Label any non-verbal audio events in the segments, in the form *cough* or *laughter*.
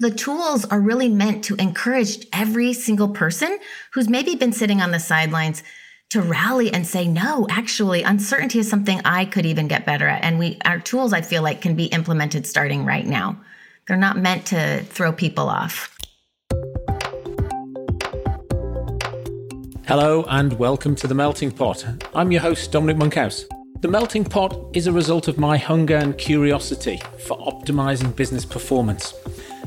the tools are really meant to encourage every single person who's maybe been sitting on the sidelines to rally and say, no, actually, uncertainty is something I could even get better at. And we, our tools, I feel like, can be implemented starting right now. They're not meant to throw people off. Hello, and welcome to The Melting Pot. I'm your host, Dominic Monkhouse. The Melting Pot is a result of my hunger and curiosity for optimizing business performance,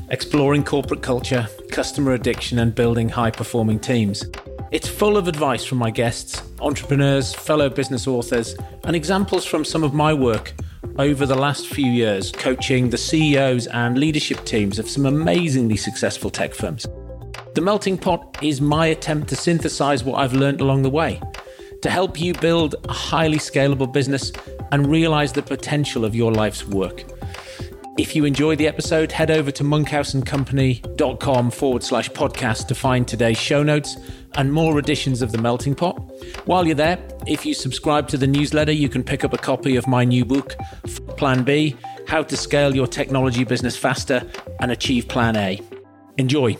exploring corporate culture, customer addiction, and building high performing teams. It's full of advice from my guests, entrepreneurs, fellow business authors, and examples from some of my work over the last few years coaching the CEOs and leadership teams of some amazingly successful tech firms. The Melting Pot is my attempt to synthesize what I've learned along the way to help you build a highly scalable business and realize the potential of your life's work. If you enjoyed the episode, head over to monkhouseandcompany.com forward slash podcast to find today's show notes and more editions of The Melting Pot. While you're there, if you subscribe to the newsletter, you can pick up a copy of my new book, Plan B How to Scale Your Technology Business Faster and Achieve Plan A. Enjoy.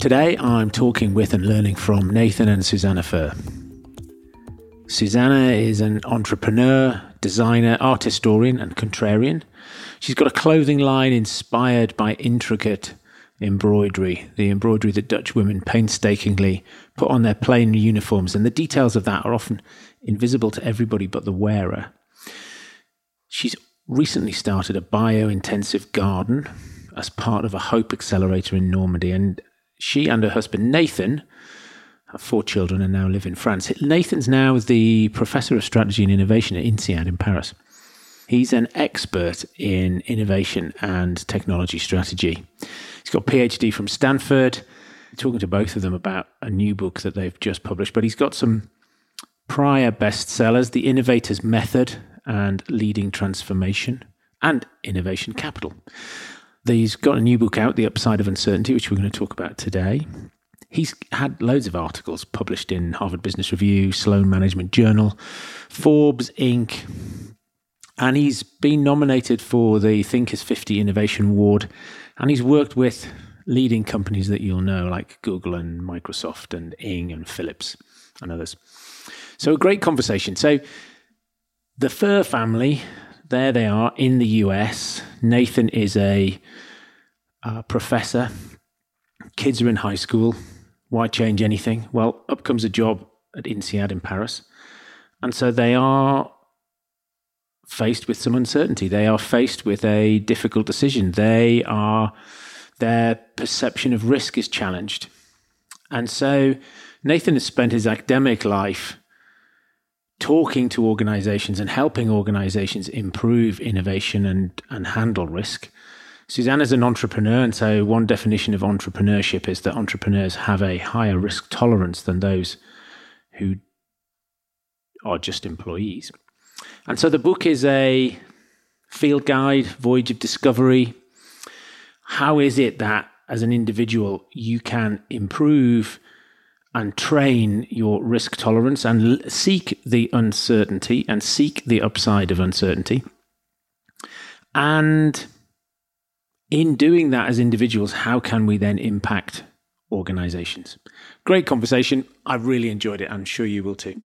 Today, I'm talking with and learning from Nathan and Susannah Furr. Susannah is an entrepreneur, designer, art historian, and contrarian. She's got a clothing line inspired by intricate embroidery, the embroidery that Dutch women painstakingly put on their plain uniforms, and the details of that are often invisible to everybody but the wearer. She's recently started a bio intensive garden as part of a Hope Accelerator in Normandy, and she and her husband Nathan have four children and now live in France. Nathan's now the professor of strategy and innovation at INSEAD in Paris. He's an expert in innovation and technology strategy. He's got a PhD from Stanford. talking to both of them about a new book that they've just published, but he's got some prior bestsellers The Innovator's Method and Leading Transformation and Innovation Capital. He's got a new book out, The Upside of Uncertainty, which we're going to talk about today. He's had loads of articles published in Harvard Business Review, Sloan Management Journal, Forbes, Inc., and he's been nominated for the Thinkers 50 Innovation Award. And he's worked with leading companies that you'll know, like Google and Microsoft and ING and Philips and others. So, a great conversation. So, the Furr family, there they are in the US. Nathan is a, a professor. Kids are in high school. Why change anything? Well, up comes a job at INSEAD in Paris. And so they are faced with some uncertainty. They are faced with a difficult decision. They are, their perception of risk is challenged. And so Nathan has spent his academic life talking to organizations and helping organizations improve innovation and, and handle risk. Susannah's an entrepreneur, and so one definition of entrepreneurship is that entrepreneurs have a higher risk tolerance than those who are just employees. And so the book is a field guide, voyage of discovery. How is it that as an individual you can improve and train your risk tolerance and seek the uncertainty and seek the upside of uncertainty? And in doing that as individuals, how can we then impact organizations? Great conversation. I've really enjoyed it. I'm sure you will too.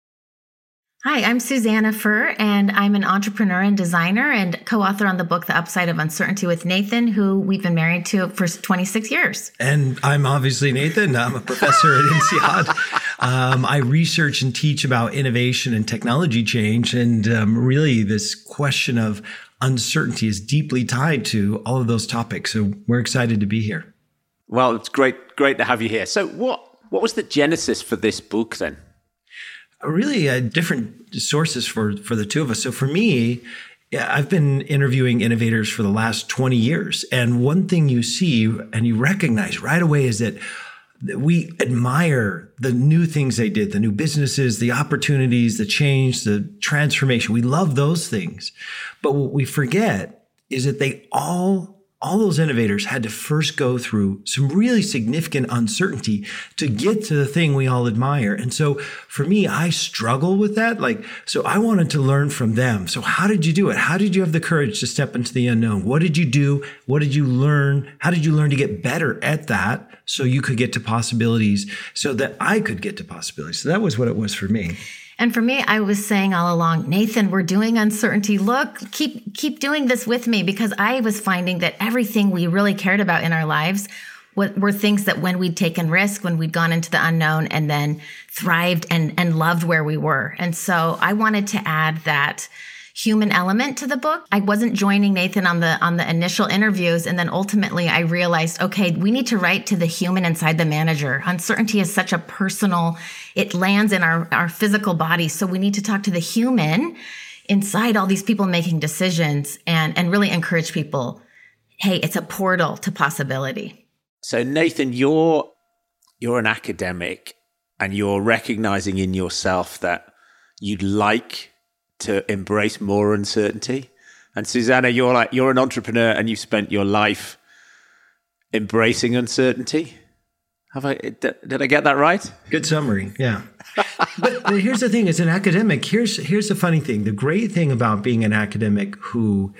Hi, I'm Susannah Furr, and I'm an entrepreneur and designer and co author on the book, The Upside of Uncertainty with Nathan, who we've been married to for 26 years. And I'm obviously Nathan. I'm a professor at INSEAD. Um, I research and teach about innovation and technology change. And um, really, this question of uncertainty is deeply tied to all of those topics. So we're excited to be here. Well, it's great, great to have you here. So, what, what was the genesis for this book then? really uh, different sources for for the two of us. So for me, I've been interviewing innovators for the last 20 years. And one thing you see and you recognize right away is that we admire the new things they did, the new businesses, the opportunities, the change, the transformation. We love those things. But what we forget is that they all all those innovators had to first go through some really significant uncertainty to get to the thing we all admire. And so for me, I struggle with that. Like, so I wanted to learn from them. So how did you do it? How did you have the courage to step into the unknown? What did you do? What did you learn? How did you learn to get better at that so you could get to possibilities so that I could get to possibilities? So that was what it was for me. And for me, I was saying all along, Nathan, we're doing uncertainty. Look, keep keep doing this with me because I was finding that everything we really cared about in our lives were things that when we'd taken risk, when we'd gone into the unknown and then thrived and and loved where we were. And so I wanted to add that human element to the book. I wasn't joining Nathan on the on the initial interviews and then ultimately I realized okay, we need to write to the human inside the manager. Uncertainty is such a personal it lands in our our physical body, so we need to talk to the human inside all these people making decisions and and really encourage people, hey, it's a portal to possibility. So Nathan, you're you're an academic and you're recognizing in yourself that you'd like to embrace more uncertainty. And Susannah, you're like you're an entrepreneur and you've spent your life embracing uncertainty. Have I did, I get that right? Good summary. Yeah. *laughs* but, but here's the thing: as an academic, here's here's the funny thing. The great thing about being an academic who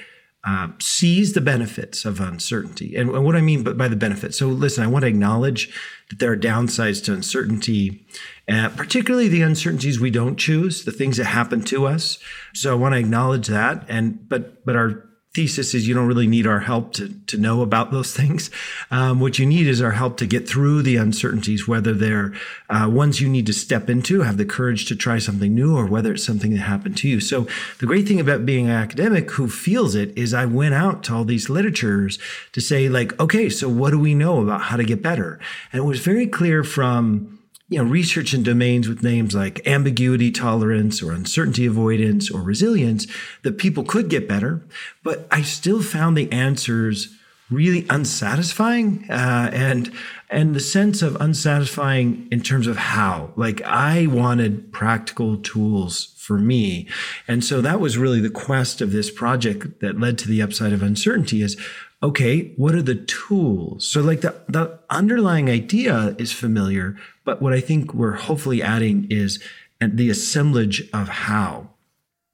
uh, sees the benefits of uncertainty. And, and what I mean by the benefits. So, listen, I want to acknowledge that there are downsides to uncertainty, uh, particularly the uncertainties we don't choose, the things that happen to us. So, I want to acknowledge that. And but but our thesis is you don't really need our help to, to know about those *laughs* things. Um, what you need is our help to get through the uncertainties, whether they're uh, ones you need to step into, have the courage to try something new, or whether it's something that happened to you. So the great thing about being an academic who feels it is I went out to all these literatures to say like, okay, so what do we know about how to get better? And it was very clear from you know, research in domains with names like ambiguity tolerance or uncertainty avoidance or resilience that people could get better. But I still found the answers really unsatisfying uh, and and the sense of unsatisfying in terms of how like i wanted practical tools for me and so that was really the quest of this project that led to the upside of uncertainty is okay, what are the tools? So, like the, the underlying idea is familiar, but what I think we're hopefully adding is the assemblage of how.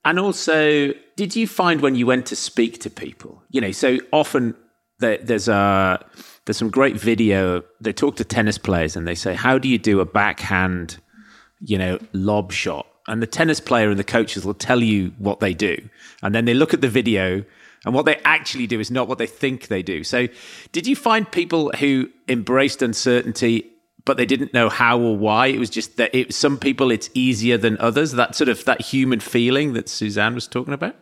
And also, did you find when you went to speak to people, you know, so often there's a there's some great video. They talk to tennis players and they say, "How do you do a backhand, you know, lob shot?" And the tennis player and the coaches will tell you what they do, and then they look at the video and what they actually do is not what they think they do. So, did you find people who embraced uncertainty, but they didn't know how or why? It was just that it, some people it's easier than others. That sort of that human feeling that Suzanne was talking about.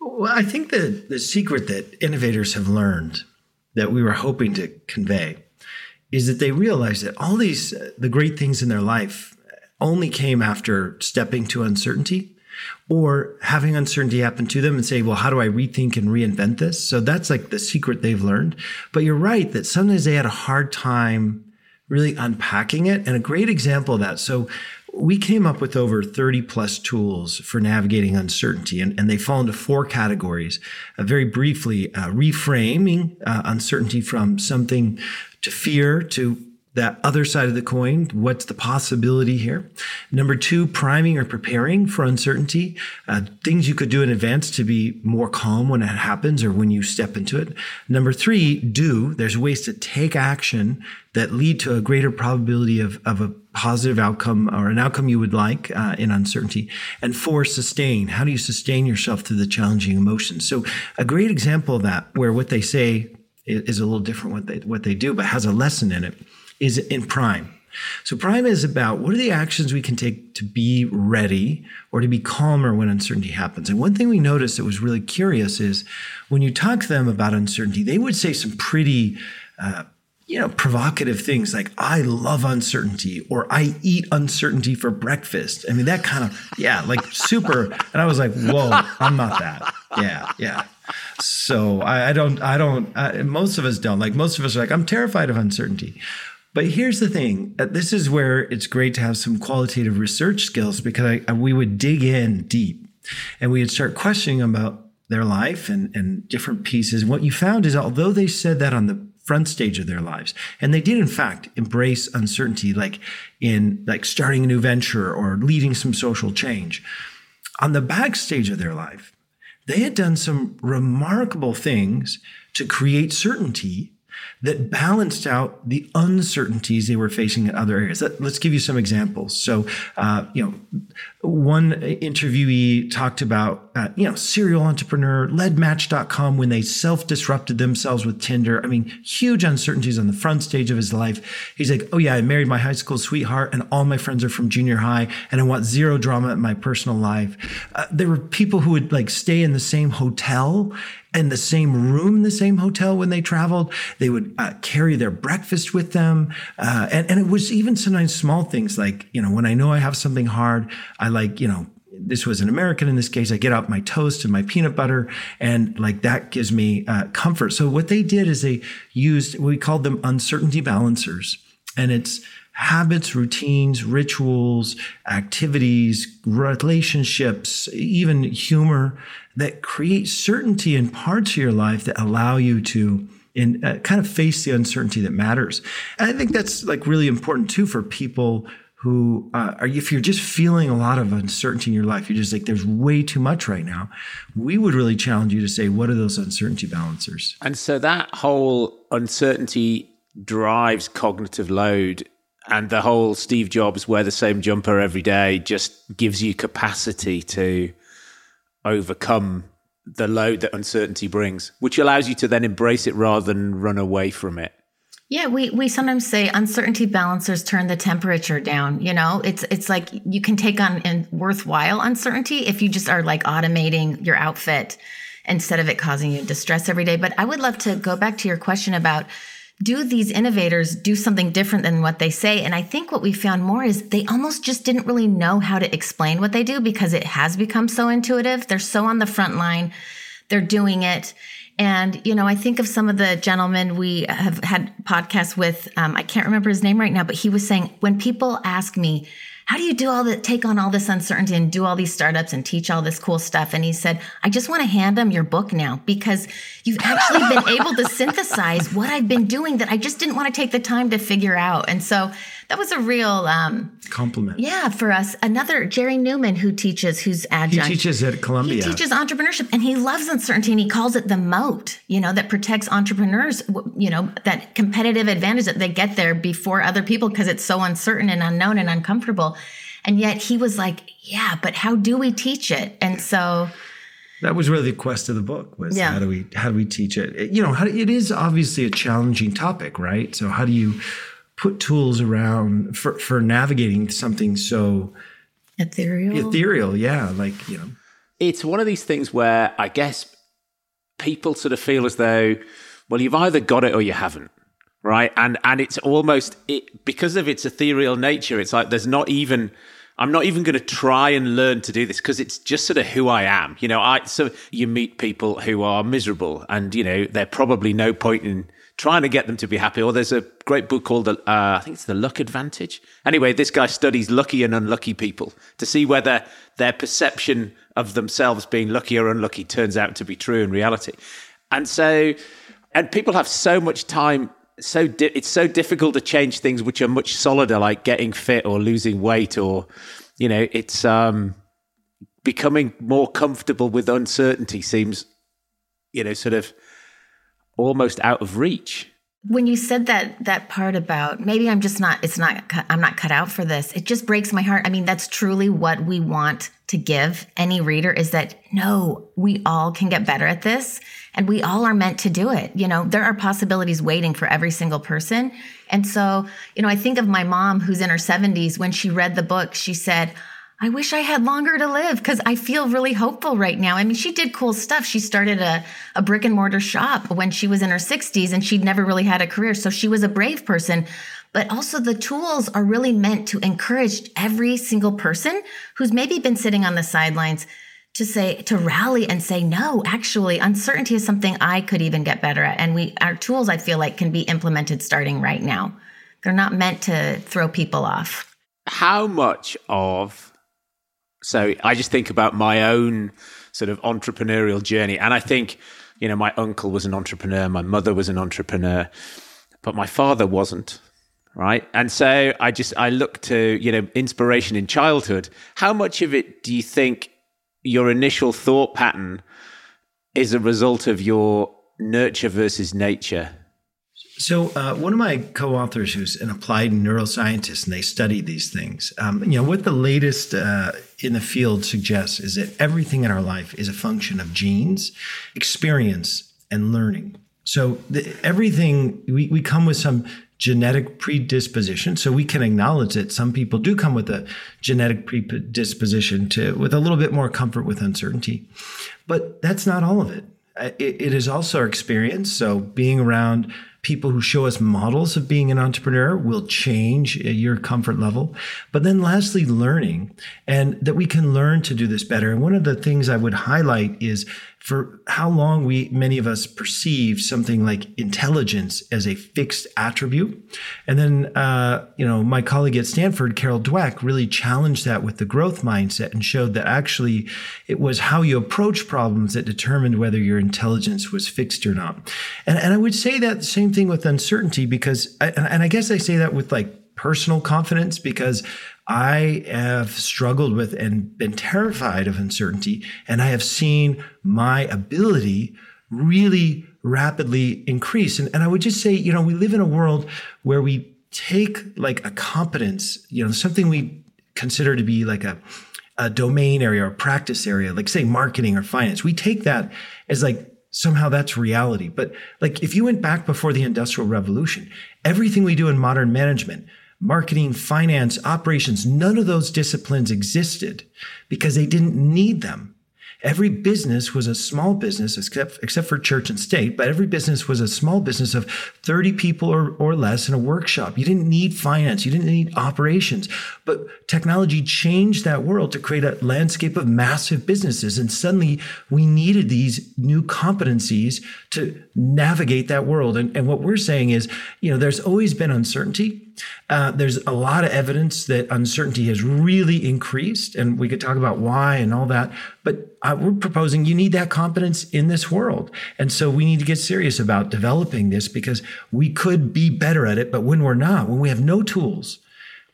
Well, I think the the secret that innovators have learned that we were hoping to convey is that they realized that all these uh, the great things in their life only came after stepping to uncertainty or having uncertainty happen to them and say, well, how do I rethink and reinvent this? So that's like the secret they've learned. But you're right that sometimes they had a hard time really unpacking it. And a great example of that. So we came up with over 30 plus tools for navigating uncertainty, and, and they fall into four categories. Uh, very briefly, uh, reframing uh, uncertainty from something to fear to that other side of the coin. What's the possibility here? Number two, priming or preparing for uncertainty. Uh, things you could do in advance to be more calm when it happens or when you step into it. Number three, do. There's ways to take action that lead to a greater probability of, of a positive outcome or an outcome you would like uh, in uncertainty. And four, sustain. How do you sustain yourself through the challenging emotions? So a great example of that where what they say is a little different what they, what they do, but has a lesson in it is in prime. So prime is about what are the actions we can take to be ready or to be calmer when uncertainty happens. And one thing we noticed that was really curious is when you talk to them about uncertainty, they would say some pretty uh, you know, provocative things like I love uncertainty or I eat uncertainty for breakfast. I mean, that kind of, yeah, like super. And I was like, whoa, I'm not that. Yeah, yeah. So I, I don't, I don't, I, most of us don't. Like most of us are like, I'm terrified of uncertainty. But here's the thing uh, this is where it's great to have some qualitative research skills because I, we would dig in deep and we would start questioning about their life and, and different pieces. What you found is although they said that on the front stage of their lives, and they did in fact embrace uncertainty, like in like starting a new venture or leading some social change, on the backstage of their life, they had done some remarkable things to create certainty that balanced out the uncertainties they were facing in other areas. Let's give you some examples. So, uh, you know, one interviewee talked about, uh, you know, serial entrepreneur led Match.com when they self disrupted themselves with Tinder. I mean, huge uncertainties on the front stage of his life. He's like, oh, yeah, I married my high school sweetheart and all my friends are from junior high and I want zero drama in my personal life. Uh, there were people who would like stay in the same hotel in the same room the same hotel when they traveled. They would uh, carry their breakfast with them. Uh, and, and it was even sometimes small things like, you know, when I know I have something hard, I like, you know, this was an American in this case. I get out my toast and my peanut butter, and like that gives me uh, comfort. So what they did is they used we called them uncertainty balancers, and it's habits, routines, rituals, activities, relationships, even humor that create certainty in parts of your life that allow you to uh, kind of face the uncertainty that matters. And I think that's like really important too for people who uh, are if you're just feeling a lot of uncertainty in your life, you're just like there's way too much right now. We would really challenge you to say, what are those uncertainty balancers? And so that whole uncertainty drives cognitive load and the whole Steve Jobs wear the same jumper every day just gives you capacity to overcome the load that uncertainty brings, which allows you to then embrace it rather than run away from it. Yeah, we, we sometimes say uncertainty balancers turn the temperature down. You know, it's it's like you can take on worthwhile uncertainty if you just are like automating your outfit instead of it causing you distress every day. But I would love to go back to your question about do these innovators do something different than what they say? And I think what we found more is they almost just didn't really know how to explain what they do because it has become so intuitive. They're so on the front line. They're doing it. And, you know, I think of some of the gentlemen we have had podcasts with. Um, I can't remember his name right now, but he was saying, when people ask me, how do you do all the take on all this uncertainty and do all these startups and teach all this cool stuff? And he said, I just want to hand them your book now because you've actually been able to *laughs* synthesize what I've been doing that I just didn't want to take the time to figure out. And so that was a real um, compliment. Yeah, for us. Another Jerry Neumann who teaches, who's adjunct. He teaches at Columbia. He teaches entrepreneurship, and he loves uncertainty, and he calls it the moat. You know that protects entrepreneurs. You know that competitive advantage that they get there before other people because it's so uncertain and unknown and uncomfortable. And yet he was like, "Yeah, but how do we teach it?" And so that was really the quest of the book was yeah. how do we how do we teach it you know how, it is obviously a challenging topic right so how do you put tools around for, for navigating something so ethereal. Ethereal, yeah. Like, you know. It's one of these things where I guess people sort of feel as though, well, you've either got it or you haven't. Right. And and it's almost it because of its ethereal nature, it's like there's not even I'm not even going to try and learn to do this because it's just sort of who I am. You know, I so you meet people who are miserable and you know, there's probably no point in trying to get them to be happy. Or there's a great book called, uh, I think it's The Luck Advantage. Anyway, this guy studies lucky and unlucky people to see whether their perception of themselves being lucky or unlucky turns out to be true in reality. And so, and people have so much time. So di- it's so difficult to change things which are much solider, like getting fit or losing weight, or you know, it's um, becoming more comfortable with uncertainty. Seems, you know, sort of almost out of reach. When you said that that part about maybe I'm just not it's not I'm not cut out for this. It just breaks my heart. I mean, that's truly what we want to give any reader is that no, we all can get better at this and we all are meant to do it. You know, there are possibilities waiting for every single person. And so, you know, I think of my mom who's in her 70s when she read the book, she said, I wish I had longer to live because I feel really hopeful right now. I mean, she did cool stuff. She started a, a brick and mortar shop when she was in her 60s and she'd never really had a career. So she was a brave person. But also, the tools are really meant to encourage every single person who's maybe been sitting on the sidelines to say, to rally and say, no, actually, uncertainty is something I could even get better at. And we, our tools, I feel like, can be implemented starting right now. They're not meant to throw people off. How much of so I just think about my own sort of entrepreneurial journey. And I think, you know, my uncle was an entrepreneur, my mother was an entrepreneur, but my father wasn't. Right. And so I just, I look to, you know, inspiration in childhood. How much of it do you think your initial thought pattern is a result of your nurture versus nature? So, uh, one of my co-authors, who's an applied neuroscientist, and they study these things. Um, you know, what the latest uh, in the field suggests is that everything in our life is a function of genes, experience, and learning. So, the, everything we, we come with some genetic predisposition. So we can acknowledge that some people do come with a genetic predisposition to with a little bit more comfort with uncertainty. But that's not all of it. It, it is also our experience. So being around people who show us models of being an entrepreneur will change your comfort level. But then lastly, learning and that we can learn to do this better. And one of the things I would highlight is for how long we many of us perceive something like intelligence as a fixed attribute and then uh, you know my colleague at stanford carol dweck really challenged that with the growth mindset and showed that actually it was how you approach problems that determined whether your intelligence was fixed or not and, and i would say that same thing with uncertainty because I, and i guess i say that with like personal confidence because I have struggled with and been terrified of uncertainty. And I have seen my ability really rapidly increase. And, and I would just say, you know, we live in a world where we take like a competence, you know, something we consider to be like a, a domain area or practice area, like say marketing or finance. We take that as like somehow that's reality. But like if you went back before the industrial revolution, everything we do in modern management, marketing, finance, operations, none of those disciplines existed because they didn't need them. Every business was a small business, except, except for church and state, but every business was a small business of 30 people or, or less in a workshop. You didn't need finance, you didn't need operations. But technology changed that world to create a landscape of massive businesses. And suddenly we needed these new competencies to navigate that world. And, and what we're saying is, you know, there's always been uncertainty uh, there's a lot of evidence that uncertainty has really increased, and we could talk about why and all that. But uh, we're proposing you need that competence in this world. And so we need to get serious about developing this because we could be better at it. But when we're not, when we have no tools,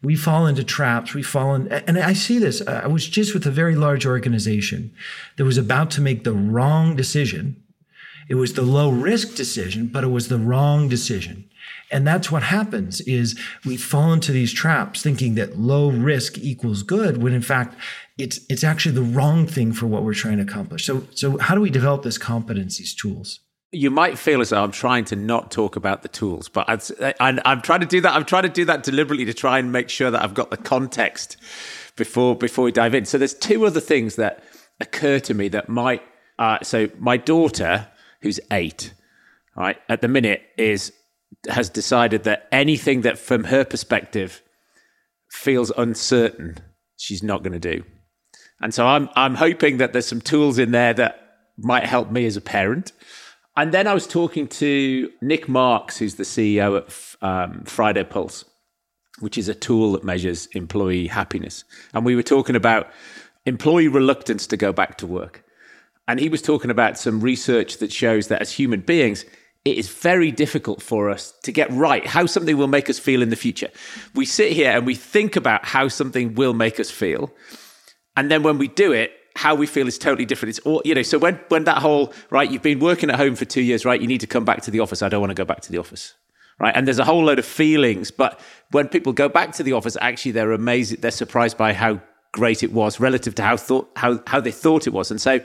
we fall into traps. We fall in, and I see this. I was just with a very large organization that was about to make the wrong decision. It was the low risk decision, but it was the wrong decision. And that's what happens is we fall into these traps thinking that low risk equals good when in fact it's it's actually the wrong thing for what we're trying to accomplish. So so how do we develop this competence, these tools? You might feel as though I'm trying to not talk about the tools, but I, am trying to do that. I'm trying to do that deliberately to try and make sure that I've got the context before before we dive in. So there's two other things that occur to me that might. Uh, so my daughter, who's eight, right at the minute, is has decided that anything that, from her perspective, feels uncertain, she's not going to do. And so I'm I'm hoping that there's some tools in there that might help me as a parent. And then I was talking to Nic Marks, who's the CEO at um, Friday Pulse, which is a tool that measures employee happiness. And we were talking about employee reluctance to go back to work. And he was talking about some research that shows that as human beings, it is very difficult for us to get right how something will make us feel in the future. We sit here and we think about how something will make us feel. And then when we do it, how we feel is totally different. It's all, you know, so when, when that whole, right, you've been working at home for two years, right, you need to come back to the office. I don't want to go back to the office. Right. And there's a whole load of feelings. But when people go back to the office, actually, they're amazed, they're surprised by how great it was relative to how thought, how, how they thought it was. And so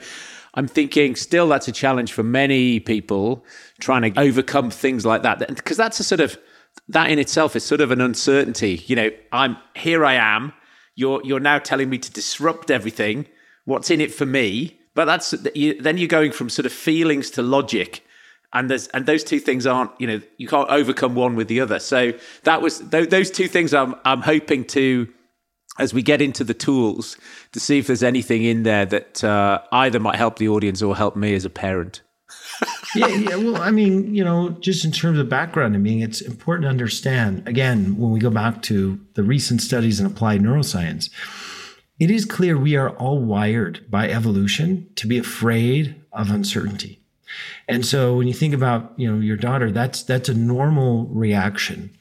I'm thinking still that's a challenge for many people trying to overcome things like that because that's a sort of that in itself is sort of an uncertainty. You know, I'm here. I am. You're you're now telling me to disrupt everything. What's in it for me? But that's then you're going from sort of feelings to logic, and there's and those two things aren't. You know, you can't overcome one with the other. So that was those two things. I'm I'm hoping to as we get into the tools to see if there's anything in there that uh, either might help the audience or help me as a parent. yeah, yeah. Well, I mean, you know, just in terms of background, I mean, it's important to understand, again, when we go back to the recent studies in applied neuroscience, it is clear we are all wired by evolution to be afraid of uncertainty. And so when you think about, you know, your daughter, that's that's a normal reaction.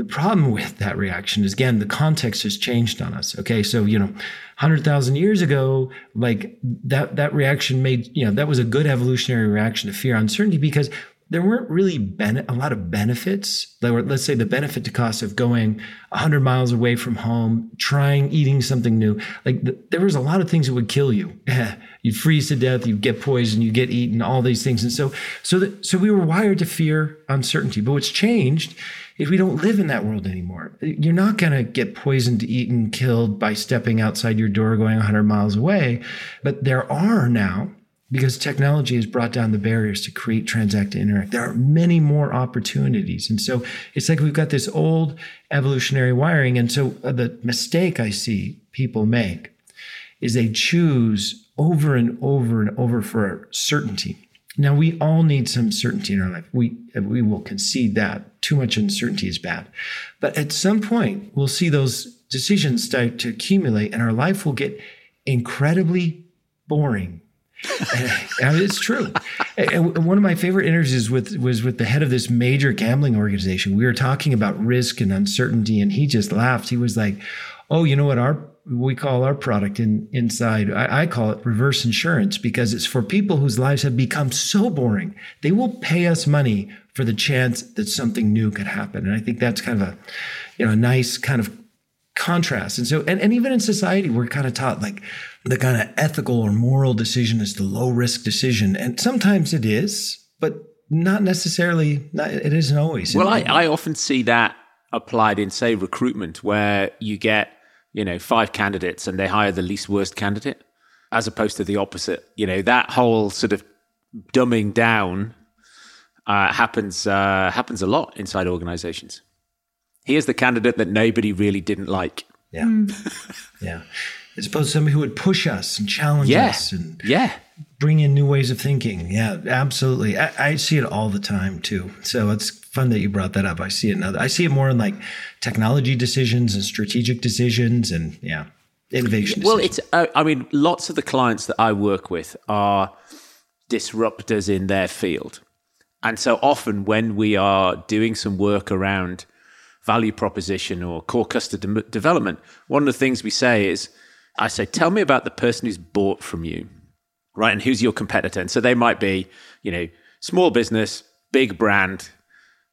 The problem with that reaction is again, the context has changed on us. Okay. So, you know, 100,000 years ago, like that, that reaction made, you know, that was a good evolutionary reaction to fear uncertainty because there weren't really ben- a lot of benefits. There were, let's say, the benefit to cost of going 100 miles away from home, trying eating something new. Like the, there was a lot of things that would kill you. *laughs* you'd freeze to death, you'd get poisoned, you get eaten, all these things. And so, so that, so we were wired to fear uncertainty. But what's changed is we don't live in that world anymore. You're not going to get poisoned, eaten, killed by stepping outside your door going 100 miles away. But there are now because technology has brought down the barriers to create, transact, and interact. There are many more opportunities. And so it's like we've got this old evolutionary wiring. And so uh, the mistake I see people make is they choose over and over and over for certainty. Now we all need some certainty in our life. We we will concede that too much uncertainty is bad, but at some point we'll see those decisions start to accumulate, and our life will get incredibly boring *laughs* it's true. And one of my favorite interviews with was with the head of this major gambling organization. We were talking about risk and uncertainty, and he just laughed. He was like, "Oh, you know what? Our we call our product in inside. I, I call it reverse insurance because it's for people whose lives have become so boring. They will pay us money for the chance that something new could happen. And I think that's kind of a, you know, a nice kind of contrast. And so, and, and even in society, we're kind of taught like the kind of ethical or moral decision is the low risk decision. And sometimes it is, but not necessarily, not, it isn't always. Well, I, I often see that applied in, say, recruitment, where you get, you know, five candidates and they hire the least worst candidate, as opposed to the opposite. You know, that whole sort of dumbing down uh, happens uh, happens a lot inside organizations. Here's the candidate that nobody really didn't like. Yeah. Mm. *laughs* yeah. As opposed to somebody who would push us and challenge yeah. us and yeah. bring in new ways of thinking. Yeah, absolutely. I, I, see it all the time too. So it's fun that you brought that up. I see it now. I see it more in like technology decisions and strategic decisions and yeah, innovation. Well, decisions. it's, uh, I mean, lots of the clients that I work with are disruptors in their field. And so often when we are doing some work around value proposition or core customer development, one of the things we say is, I say, tell me about the person who's bought from you, right? And who's your competitor? And so they might be, you know, small business, big brand.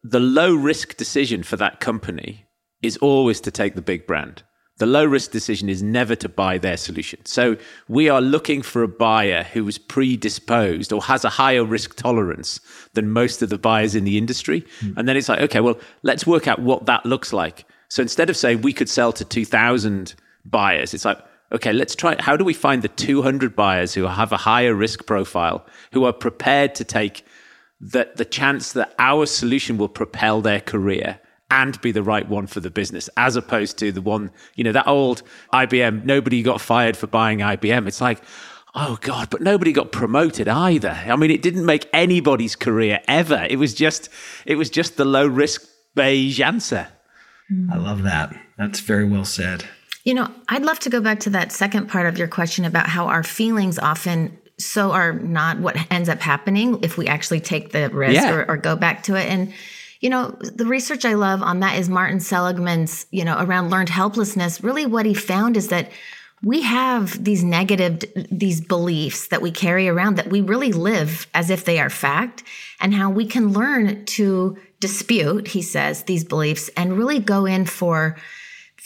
The low risk decision for that company is always to take the big brand. The low risk decision is never to buy their solution. So we are looking for a buyer who is predisposed or has a higher risk tolerance than most of the buyers in the industry. Mm. And then it's like, okay, well, let's work out what that looks like. So instead of saying we could sell to 2,000 buyers, it's like, okay, let's try. How do we find the 200 buyers who have a higher risk profile, who are prepared to take the, the chance that our solution will propel their career? and be the right one for the business, as opposed to the one, you know, that old IBM, nobody got fired for buying IBM. It's like, oh God, but nobody got promoted either. I mean, it didn't make anybody's career ever. It was just, it was just the low risk beige answer. I love that. That's very well said. You know, I'd love to go back to that second part of your question about how our feelings often so are not what ends up happening if we actually take the risk yeah. or, or go back to it. And you know, the research I love on that is Martin Seligman's, you know, around learned helplessness. Really, what he found is that we have these negative, these beliefs that we carry around that we really live as if they are fact, and how we can learn to dispute, he says, these beliefs and really go in for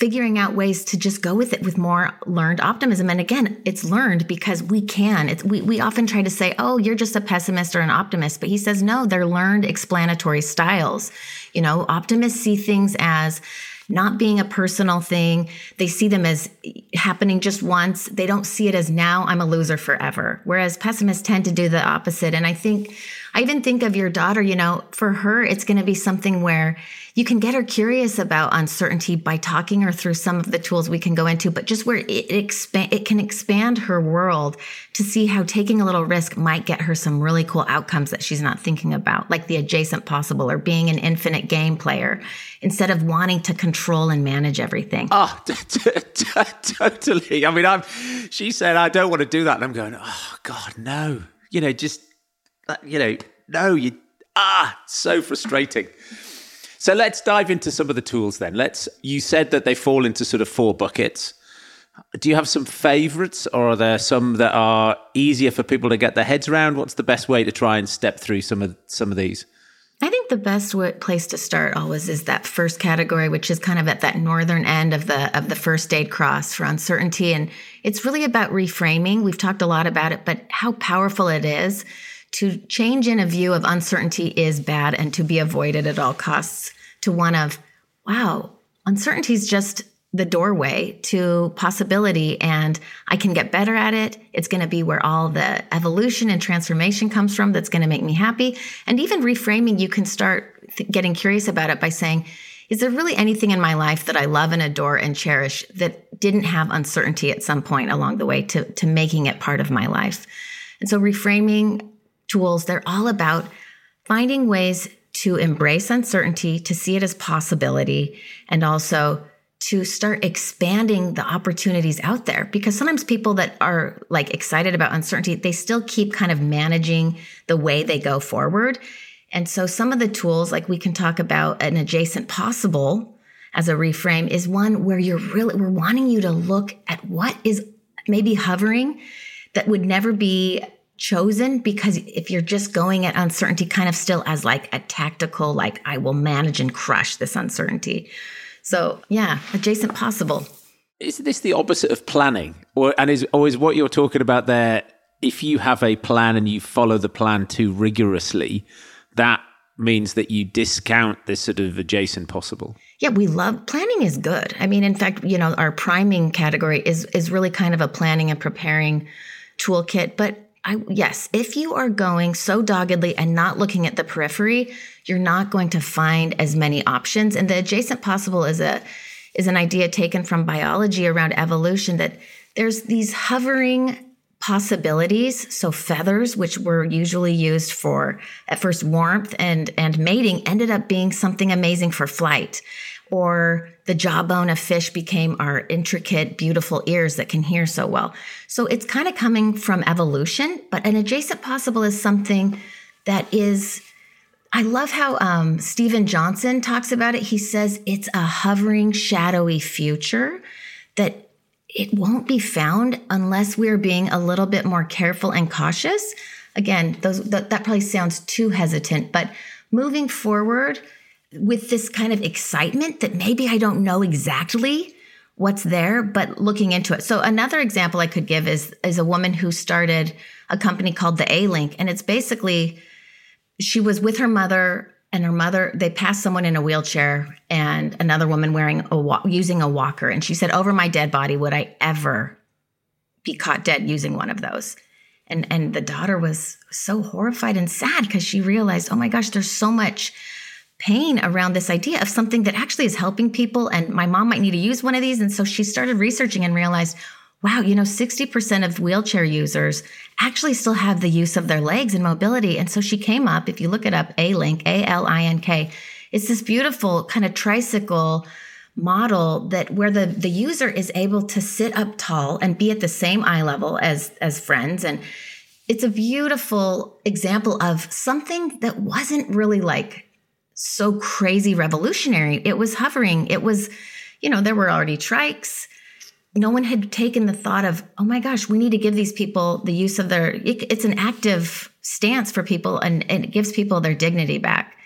figuring out ways to just go with it with more learned optimism. And again, it's learned because we can. It's, we, we often try to say, oh, you're just a pessimist or an optimist. But he says, no, they're learned explanatory styles. You know, optimists see things as not being a personal thing. They see them as happening just once. They don't see it as now I'm a loser forever. Whereas pessimists tend to do the opposite. And I think, I even think of your daughter, you know, for her, it's going to be something where you can get her curious about uncertainty by talking her through some of the tools we can go into, but just where it it can expand her world to see how taking a little risk might get her some really cool outcomes that she's not thinking about, like the adjacent possible or being an infinite game player instead of wanting to control control and manage everything. Oh, *laughs* t- t- t- totally. I mean, I'm. She said, "I don't want to do that," and I'm going, "Oh God, no!" You know, just uh, you know, no, you ah, so frustrating. So let's dive into some of the tools then. Let's. You said that they fall into sort of four buckets. Do you have some favorites, or are there some that are easier for people to get their heads around? What's the best way to try and step through some of some of these? I think the best place to start always is that first category, which is kind of at that northern end of the of the first aid cross for uncertainty, and it's really about reframing. We've talked a lot about it, but how powerful it is to change in a view of uncertainty is bad and to be avoided at all costs to one of, wow, uncertainty is just the doorway to possibility and I can get better at it. It's going to be where all the evolution and transformation comes from that's going to make me happy. And even reframing, you can start th- getting curious about it by saying, is there really anything in my life that I love and adore and cherish that didn't have uncertainty at some point along the way to, to making it part of my life? And so reframing tools, they're all about finding ways to embrace uncertainty, to see it as possibility, and also to start expanding the opportunities out there. Because sometimes people that are like excited about uncertainty they still keep kind of managing the way they go forward. And so some of the tools like we can talk about an adjacent possible as a reframe is one where you're really we're wanting you to look at what is maybe hovering that would never be chosen because if you're just going at uncertainty kind of still as like a tactical like I will manage and crush this uncertainty. So, yeah, adjacent possible. Is this the opposite of planning? Or and is or is what you're talking about there if you have a plan and you follow the plan too rigorously, that means that you discount this sort of adjacent possible. Yeah, we love planning is good. I mean, in fact, you know, our priming category is is really kind of a planning and preparing toolkit, but I, yes, if you are going so doggedly and not looking at the periphery, you're not going to find as many options. And the adjacent possible is a is an idea taken from biology around evolution that there's these hovering possibilities. So feathers, which were usually used for at first warmth and and mating, ended up being something amazing for flight or the jawbone of fish became our intricate, beautiful ears that can hear so well. So it's kind of coming from evolution, but an adjacent possible is something that is. I love how um, Steven Johnson talks about it. He says it's a hovering, shadowy future that it won't be found unless we're being a little bit more careful and cautious. Again, those that, that probably sounds too hesitant, but moving forward, with this kind of excitement that maybe I don't know exactly what's there, but looking into it. So another example I could give is is a woman who started a company called the A Link, and it's basically she was with her mother and her mother they passed someone in a wheelchair and another woman wearing a using a walker and she said over my dead body would i ever be caught dead using one of those and and the daughter was so horrified and sad because she realized oh my gosh there's so much pain around this idea of something that actually is helping people. And my mom might need to use one of these. And so she started researching and realized, wow, you know, 60% of wheelchair users actually still have the use of their legs and mobility. And so she came up, if you look it up, A Link, A L I N K, it's this beautiful kind of tricycle model that where the the user is able to sit up tall and be at the same eye level as as friends and it's a beautiful example of something that wasn't really like so crazy revolutionary. It was hovering. It was, you know, there were already trikes. No one had taken the thought of, oh my gosh, we need to give these people the use of their, it's an active stance for people and, and it gives people their dignity back.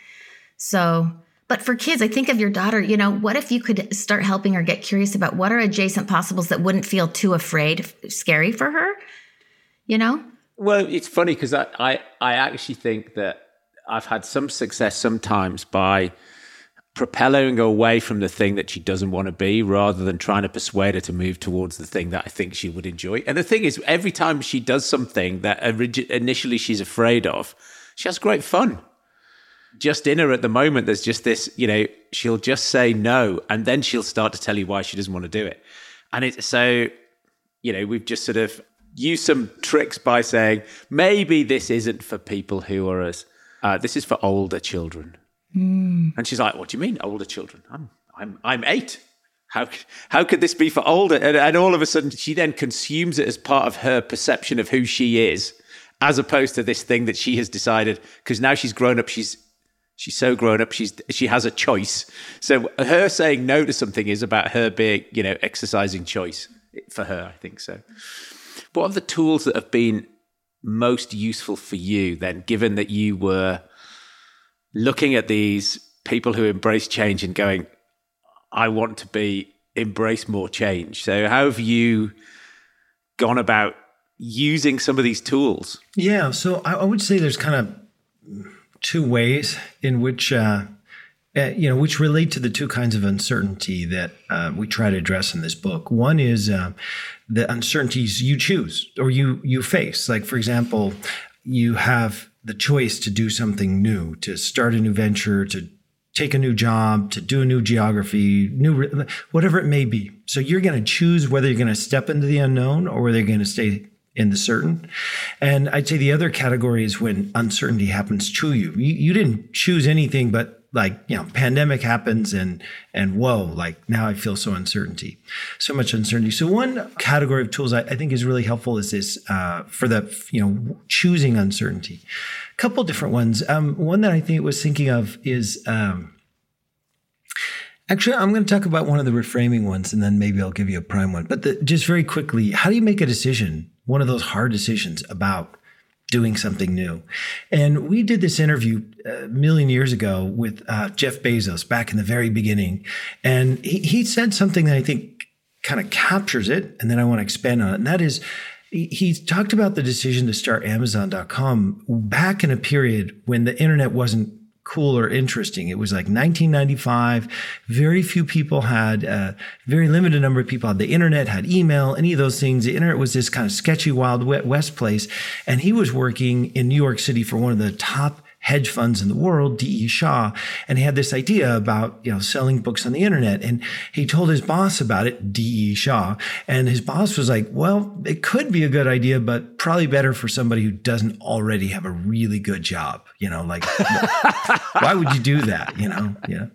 So, but for kids, I think of your daughter, you know, what if you could start helping her get curious about what are adjacent possibles that wouldn't feel too afraid, scary for her? You know? Well, it's funny because I, I, I actually think that I've had some success sometimes by propelling away from the thing that she doesn't want to be rather than trying to persuade her to move towards the thing that I think she would enjoy. And the thing is, every time she does something that initially she's afraid of, she has great fun. Just in her at the moment, there's just this, you know, she'll just say no, and then she'll start to tell you why she doesn't want to do it. And it's so, you know, we've just sort of used some tricks by saying maybe this isn't for people who are as uh, this is for older children. Mm. And she's like, What do you mean, older children? I'm I'm I'm eight. How how could this be for older? And, and all of a sudden, she then consumes it as part of her perception of who she is, as opposed to this thing that she has decided. Because now she's grown up, she's she's so grown up, she's she has a choice. So her saying no to something is about her being, you know, exercising choice for her. I think so. What are the tools that have been most useful for you then, given that you were looking at these people who embrace change and going, I want to be embrace more change. So how have you gone about using some of these tools? Yeah, so I, would say there's kind of two ways in which uh, uh, you know which relate to the two kinds of uncertainty that uh, we try to address in this book. One is uh, the uncertainties you choose or you you face. Like for example, you have the choice to do something new, to start a new venture, to take a new job, to do a new geography, new whatever it may be. So you're going to choose whether you're going to step into the unknown or whether you're going to stay in the certain. And I'd say the other category is when uncertainty happens to you. You, you didn't choose anything, but like you know pandemic happens and and whoa like now i feel so uncertainty so much uncertainty. So one category of tools i, I think is really helpful is this uh, for the you know choosing uncertainty. A couple different ones. Um, one that i think was thinking of is um, Actually, I'm going to talk about one of the reframing ones and then maybe I'll give you a prime one. But the, just very quickly, how do you make a decision, one of those hard decisions about doing something new. And we did this interview a million years ago with uh, Jeff Bezos back in the very beginning. And he, he said something that I think kind of captures it. And then I want to expand on it. And that is, he talked about the decision to start Amazon.com back in a period when the internet wasn't cool or interesting. It was like 1995. Very few people had, a uh, very limited number of people had the internet, had email, any of those things. The internet was this kind of sketchy, wild west place. And he was working in New York City for one of the top hedge funds in the world, D.E. Shaw, and he had this idea about, you know, selling books on the internet. And he told his boss about it, D.E. Shaw. And his boss was like, well, it could be a good idea, but probably better for somebody who doesn't already have a really good job. You know, like, *laughs* why would you do that? You know, yeah.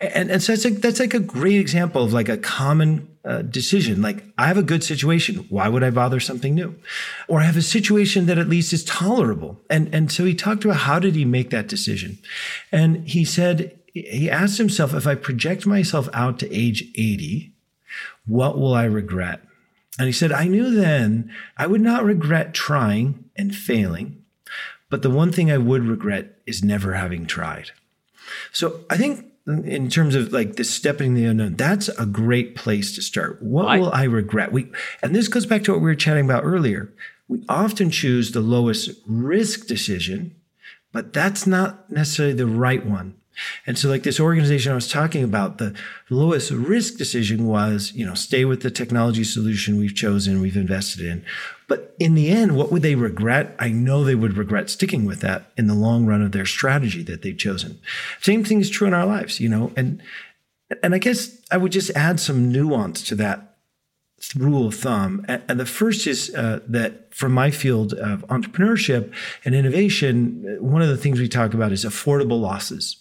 And, and so that's like, that's like a great example of like a common uh, decision. Like, I have a good situation. Why would I bother something new? Or I have a situation that at least is tolerable. And, and so he talked about how did he make that decision? And he said, he asked himself, if I project myself out to age 80, what will I regret? And he said, I knew then I would not regret trying and failing, but the one thing I would regret is never having tried. So I think in terms of like the stepping the unknown, that's a great place to start. What I, will I regret? We and this goes back to what we were chatting about earlier. We often choose the lowest risk decision, but that's not necessarily the right one. And so, like this organization I was talking about, the lowest risk decision was, you know, stay with the technology solution we've chosen, we've invested in. But in the end, what would they regret? I know they would regret sticking with that in the long run of their strategy that they've chosen. Same thing is true in our lives, you know, and and I guess I would just add some nuance to that rule of thumb. And the first is uh, that from my field of entrepreneurship and innovation, one of the things we talk about is affordable losses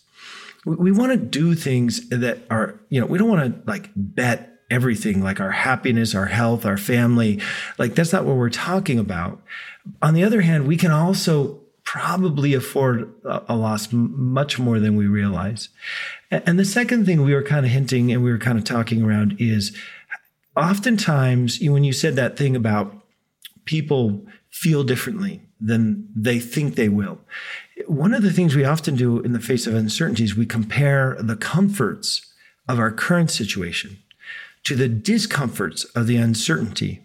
we, want to do things that are, you know, we don't want to like bet everything like our happiness, our health, our family. Like that's not what we're talking about. On the other hand, we can also probably afford a, loss much more than we realize. And the second thing we were kind of hinting and we were kind of talking around is oftentimes when you said that thing about people feel differently than they think they will. One of the things we often do in the face of uncertainties, we compare the comforts of our current situation to the discomforts of the uncertainty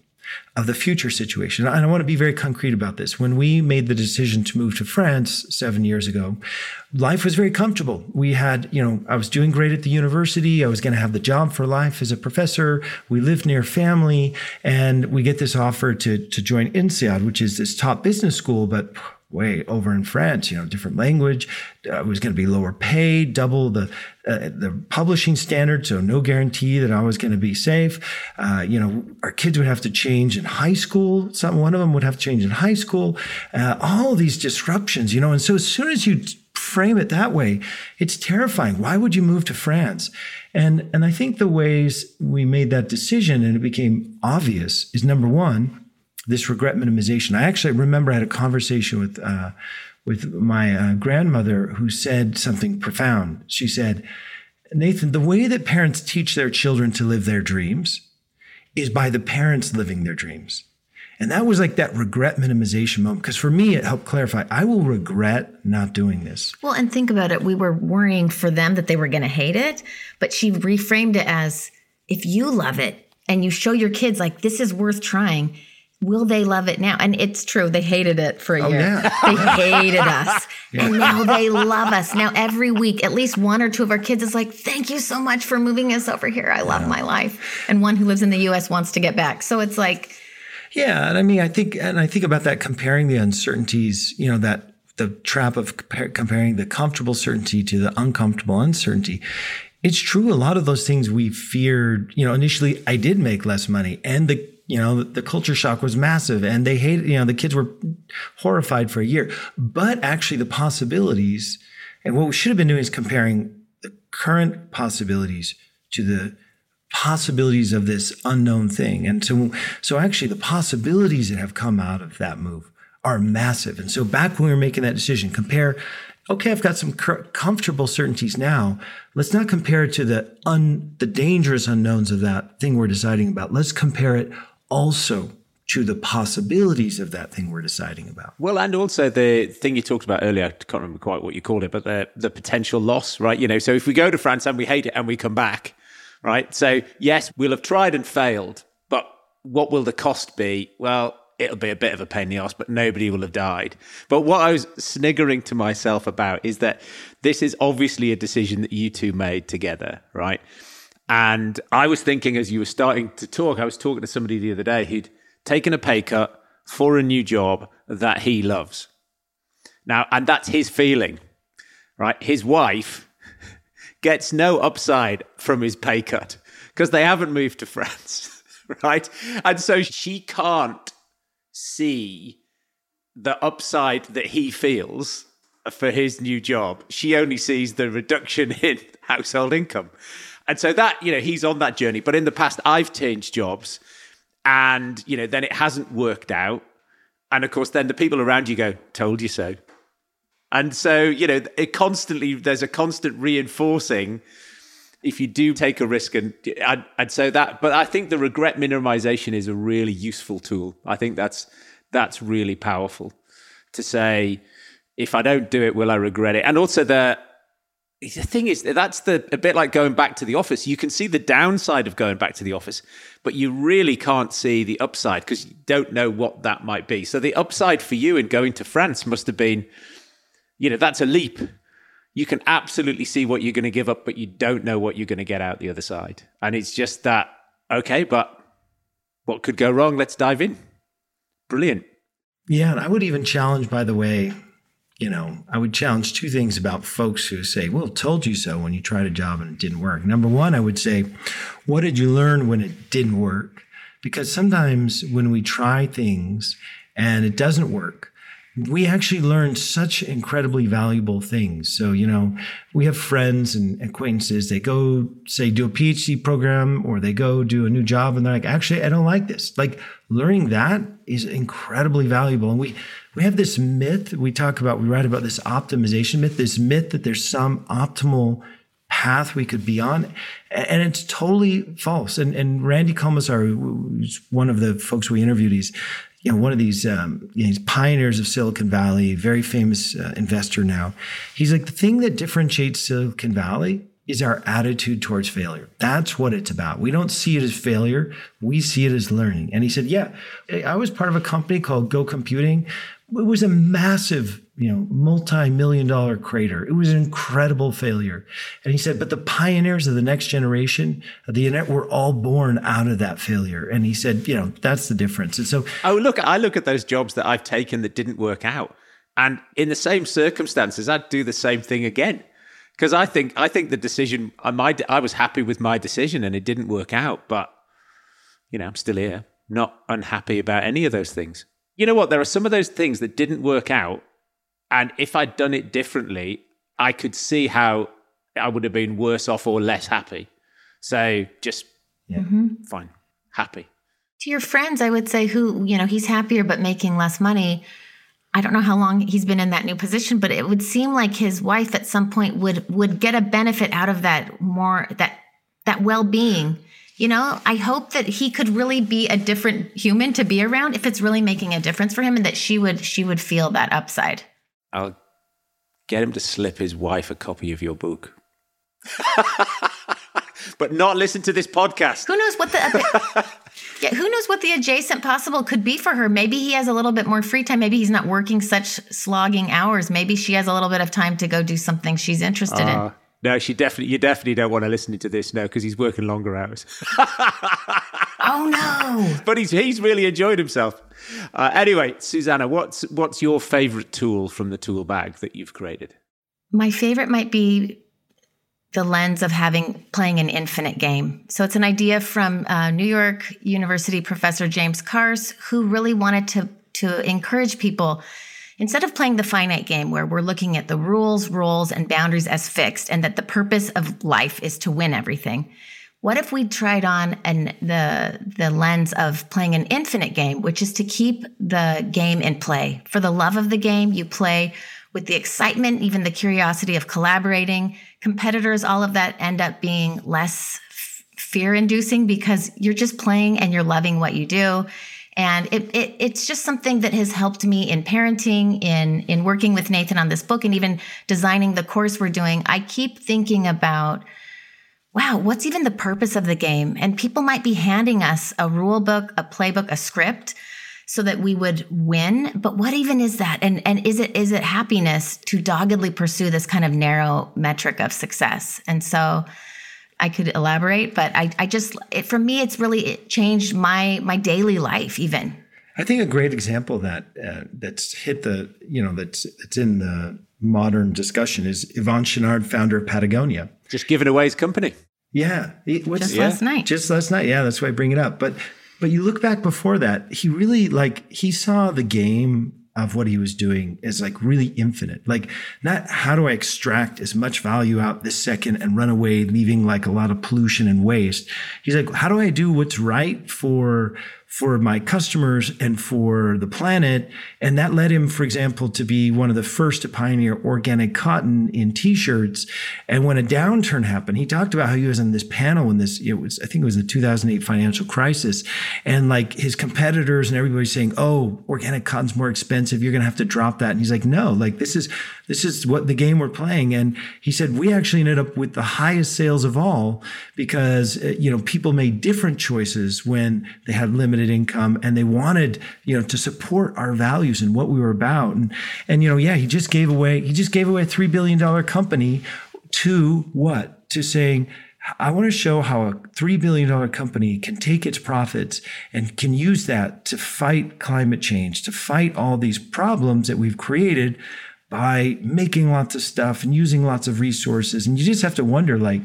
of the future situation. And I want to be very concrete about this. When we made the decision to move to France seven years ago, life was very comfortable. We had, you know, I was doing great at the university. I was going to have the job for life as a professor. We lived near family and we get this offer to, to join INSEAD, which is this top business school, but way over in France, you know, different language. Uh, it was going to be lower pay, double the uh, the publishing standard, so no guarantee that I was going to be safe. Uh, you know, our kids would have to change in high school. Some one of them would have to change in high school. Uh, all these disruptions, you know, and so as soon as you frame it that way. It's terrifying. Why would you move to France? And, and I think the ways we made that decision and it became obvious is number one, this regret minimization. I actually remember I had a conversation with, uh, with my uh, grandmother who said something profound. She said, Nathan, the way that parents teach their children to live their dreams is by the parents living their dreams. And that was like that regret minimization moment. Because for me, it helped clarify I will regret not doing this. Well, and think about it. We were worrying for them that they were going to hate it, but she reframed it as if you love it and you show your kids, like, this is worth trying, will they love it now? And it's true, they hated it for a Oh, year. yeah. They hated us. *laughs* And now they love us. Now, every week, at least one or two of our kids is like, thank you so much for moving us over here. I love my life. And one who lives in the US wants to get back. So it's like, Yeah, and I mean, I think, and I think about that comparing the uncertainties. You know, that the trap of compar- comparing the comfortable certainty to the uncomfortable uncertainty. It's true. A lot of those things we feared. You know, initially, I did make less money, and the you know the culture shock was massive, and they hated. You know, the kids were horrified for a year. But actually, the possibilities, and what we should have been doing is comparing the current possibilities to the possibilities of this unknown thing. And so, so actually the possibilities that have come out of that move are massive. And so back when we were making that decision, compare, okay, I've got some comfortable certainties now. Let's not compare it to the un, the dangerous unknowns of that thing we're deciding about. Let's compare it also to the possibilities of that thing we're deciding about. Well, and also the thing you talked about earlier, I can't remember quite what you called it, but the the potential loss, right? You know, so if we go to France and we hate it and we come back, right? So yes, we'll have tried and failed, but what will the cost be? Well, it'll be a bit of a pain in the ass, but nobody will have died. But what I was sniggering to myself about is that this is obviously a decision that you two made together, right? And I was thinking as you were starting to talk, I was talking to somebody the other day who'd taken a pay cut for a new job that he loves. Now, and that's his feeling, right? His wife *laughs* gets no upside from his pay cut because they haven't moved to France, *laughs* right? And so she can't see the upside that he feels for his new job. She only sees the reduction *laughs* in household income. And so that, you know, he's on that journey. But in the past, I've changed jobs and, you know, then it hasn't worked out. And of course, then the people around you go, told you so. And so, you know, it constantly, there's a constant reinforcing if you do take a risk. And, and, and so that, but I think the regret minimization is a really useful tool. I think that's, that's really powerful to say, if I don't do it, will I regret it? And also the, the thing is that's the a bit like going back to the office. You can see the downside of going back to the office but you really can't see the upside because you don't know what that might be. So the upside for you in going to france must have been you know that's a leap. You can absolutely see what you're going to give up but you don't know what you're going to get out the other side. And it's just that okay but what could go wrong? Let's dive in. Brilliant. Yeah, and I would even challenge, by the way, you know, I would challenge two things about folks who say, well, told you so when you tried a job and it didn't work. Number one, I would say, what did you learn when it didn't work? Because sometimes when we try things and it doesn't work, we actually learn such incredibly valuable things. So, you know, we have friends and acquaintances, they go, say, do a PhD program or they go do a new job and they're like, actually, I don't like this. Like learning that is incredibly valuable. And we, we have this myth we talk about, we write about this optimization myth, this myth that there's some optimal path we could be on. And it's totally false. And, and Randy Komisar, who's one of the folks we interviewed, he's, you know, one of these, um, you know, he's pioneers of Silicon Valley, very famous uh, investor now. He's like, the thing that differentiates Silicon Valley is our attitude towards failure. That's what it's about. We don't see it as failure. We see it as learning. And he said, yeah, I was part of a company called Go Computing. It was a massive, you know, multi-million dollar crater. It was an incredible failure. And he said, but the pioneers of the next generation of the internet were all born out of that failure. And he said, you know, that's the difference. And so, Oh, look, I look at those jobs that I've taken that didn't work out. And in the same circumstances, I'd do the same thing again. Because I think I think the decision I might I was happy with my decision and it didn't work out, but you know, I'm still here, not unhappy about any of those things. You know what? There are some of those things that didn't work out, and if I'd done it differently, I could see how I would have been worse off or less happy. So just Yeah. Mm-hmm. fine, happy. To your friends, I would say who, you know, he's happier but making less money. I don't know how long he's been in that new position, but it would seem like his wife at some point would would get a benefit out of that more that that well-being. You know, I hope that he could really be a different human to be around if it's really making a difference for him and that she would she would feel that upside. I'll get him to slip his wife a copy of your book. *laughs* but not listen to this podcast. Who knows what the *laughs* Yeah, who knows what the adjacent possible could be for her? Maybe he has a little bit more free time. Maybe he's not working such slogging hours. Maybe she has a little bit of time to go do something she's interested in. Uh, No, she definitely. You definitely don't want to listen to this now because he's working longer hours. *laughs* Oh no. but he's he's really enjoyed himself. Uh, anyway, Susannah, what's what's your favorite tool from the tool bag that you've created? My favorite might be the lens of having playing an infinite game. So it's an idea from uh, New York University professor James Carse, who really wanted to to encourage people instead of playing the finite game where we're looking at the rules, roles, and boundaries as fixed, and that the purpose of life is to win everything. What if we tried on an, the the lens of playing an infinite game, which is to keep the game in play for the love of the game? You play with the excitement, even the curiosity of collaborating. Competitors, all of that end up being less fear inducing because you're just playing and you're loving what you do. And it, it, it's just something that has helped me in parenting, in in working with Nathan on this book, and even designing the course we're doing. I keep thinking about wow, what's even the purpose of the game? And people might be handing us a rule book, a playbook, a script so that we would win. But what even is that? And and is it is it happiness to doggedly pursue this kind of narrow metric of success? And so I could elaborate, but I, I just it, for me it's really it changed my my daily life even. I think a great example of that uh, that's hit the you know that's that's in the modern discussion is Yvon Chouinard, founder of Patagonia. Just giving away his company. Yeah, it- what's Just last night. just last night. Yeah, that's why I bring it up. But but you look back before that, he really like he saw the game of what he was doing is like really infinite. Like not how do I extract as much value out this second and run away, leaving like a lot of pollution and waste. He's like, how do I do what's right for for my customers and for the planet. And that led him, for example, to be one of the first to pioneer organic cotton in t-shirts. And when a downturn happened, he talked about how he was on this panel in this, it was, I think it was the 2008 financial crisis. And like his competitors and everybody saying, Oh, organic cotton's more expensive. You're going to have to drop that. And he's like, no, like this is, this is what the game we're playing. And he said, we actually ended up with the highest sales of all because, uh, you know, people made different choices when they had limited income and they wanted, you know, to support our values and what we were about. And, and, you know, yeah, he just gave away, he just gave away a $3 billion company to what? To saying, I want to show how a $3 billion company can take its profits and can use that to fight climate change, to fight all these problems that we've created by making lots of stuff and using lots of resources. And you just have to wonder, like,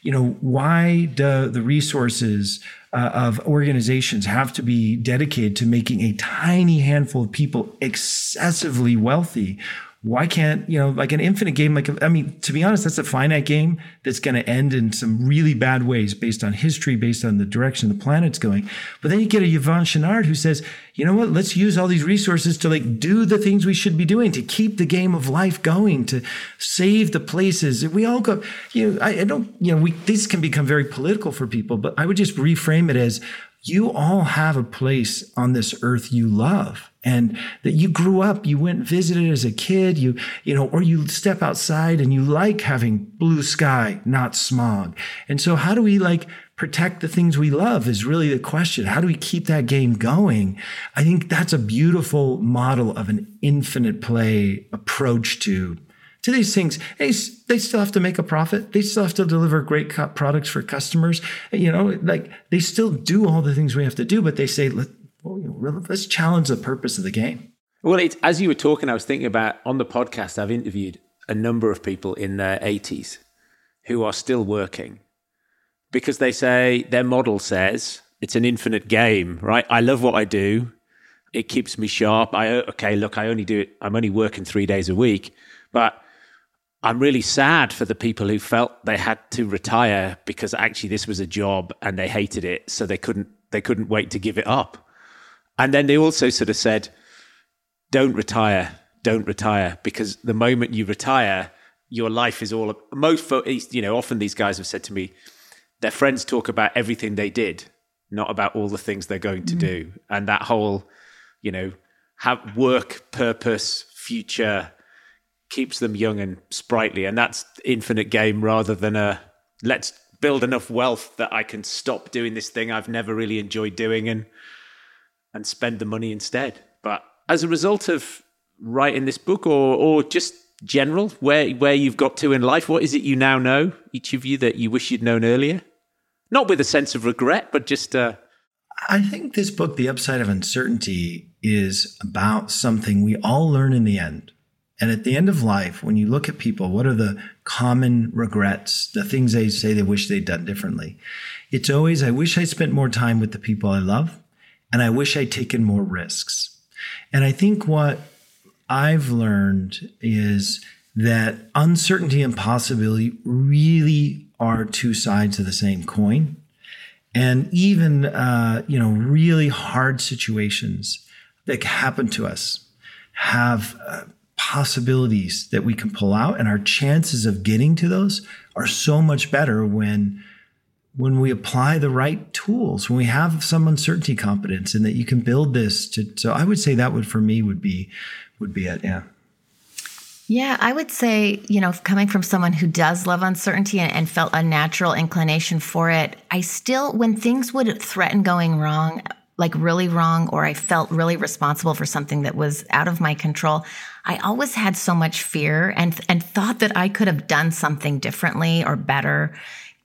you know, why do the resources uh, of organizations have to be dedicated to making a tiny handful of people excessively wealthy? Why can't, you know, like an infinite game, like, I mean, to be honest, that's a finite game that's going to end in some really bad ways based on history, based on the direction the planet's going. But then you get a Yvon Chouinard who says, you know what, let's use all these resources to like do the things we should be doing to keep the game of life going, to save the places. We all go, you know, I, I don't, you know, we, this can become very political for people, but I would just reframe it as you all have a place on this earth you love and that you grew up you went visited as a kid you you know or you step outside and you like having blue sky not smog and so how do we like protect the things we love is really the question how do we keep that game going i think that's a beautiful model of an infinite play approach to to these things. Hey, they still have to make a profit. They still have to deliver great co- products for customers. You know, like they still do all the things we have to do, but they say, well, you know, let's challenge the purpose of the game. Well, as you were talking, I was thinking about on the podcast, I've interviewed a number of people in their 80s who are still working because they say their model says it's an infinite game, right? I love what I do. It keeps me sharp. I, okay, look, I only do it, I'm only working three days a week, but I'm really sad for the people who felt they had to retire because actually this was a job and they hated it, so they couldn't they couldn't wait to give it up. And then they also sort of said, "Don't retire, don't retire," because the moment you retire, your life is all most. You know, often these guys have said to me, their friends talk about everything they did, not about all the things they're going to mm. do, and that whole, you know, have work, purpose, future keeps them young and sprightly. And that's infinite game rather than a let's build enough wealth that I can stop doing this thing I've never really enjoyed doing and and spend the money instead. But as a result of writing this book or or just general where where you've got to in life, what is it you now know, each of you that you wish you'd known earlier? Not with a sense of regret, but just uh I think this book, The Upside of Uncertainty, is about something we all learn in the end. And at the end of life, when you look at people, what are the common regrets, the things they say they wish they'd done differently? It's always, I wish I spent more time with the people I love, and I wish I'd taken more risks. And I think what I've learned is that uncertainty and possibility really are two sides of the same coin. And even, uh, you know, really hard situations that happen to us have uh, possibilities that we can pull out and our chances of getting to those are so much better when when we apply the right tools when we have some uncertainty competence and that you can build this to so i would say that would for me would be would be it yeah. Yeah, I would say, you know, coming from someone who does love uncertainty and, and, felt a natural inclination for it, I still, when things would threaten going wrong, like really wrong, or I felt really responsible for something that was out of my control, I always had so much fear and and thought that I could have done something differently or better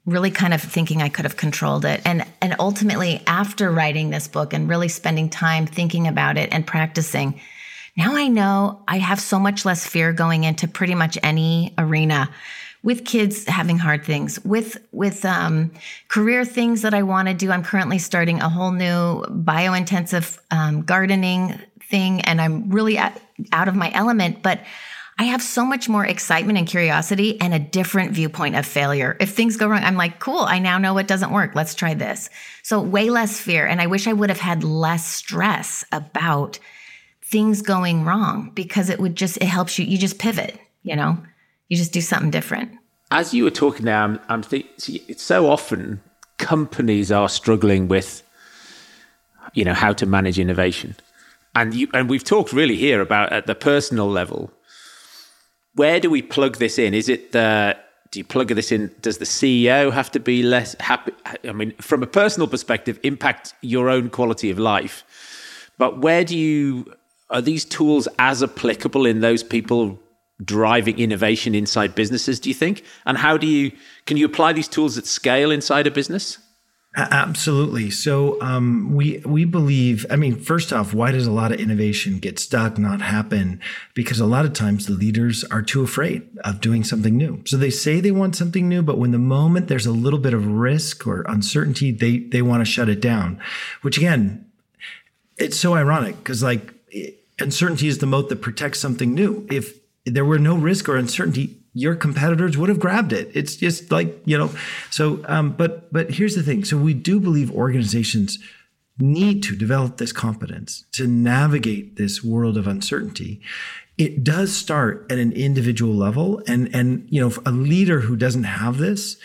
really kind of thinking I could have controlled it. And and ultimately after writing this book and really spending time thinking about it and practicing, now I know I have so much less fear going into pretty much any arena with kids having hard things, with with um, career things that I want to do. I'm currently starting a whole new biointensive um, gardening thing, and I'm really out of my element, but I have so much more excitement and curiosity and a different viewpoint of failure. If things go wrong, I'm like, cool, I now know what doesn't work. Let's try this. So, way less fear. And I wish I would have had less stress about things going wrong because it would just, it helps you, you just pivot, you know, you just do something different. As you were talking now, I'm, I'm thinking, so often companies are struggling with, you know, how to manage innovation and you and we've talked really here about at the personal level. Where do we plug this in? Is it the do you plug this in? Does the CEO have to be less happy? I mean, from a personal perspective, impact your own quality of life. But where do you are these tools as applicable in those people driving innovation inside businesses? Do you think? And how do you can you apply these tools at scale inside a business? Absolutely. So um, we we believe. I mean, first off, why does a lot of innovation get stuck, not happen? Because a lot of times the leaders are too afraid of doing something new. So they say they want something new, but when the moment there's a little bit of risk or uncertainty, they they want to shut it down. Which again, it's so ironic because like uncertainty is the moat that protects something new. If there were no risk or uncertainty, your competitors would have grabbed it. It's just like, you know, so, um, but, but here's the thing. So we do believe organizations need to develop this competence to navigate this world of uncertainty. It does start at an individual level. And, and, you know, a leader who doesn't have this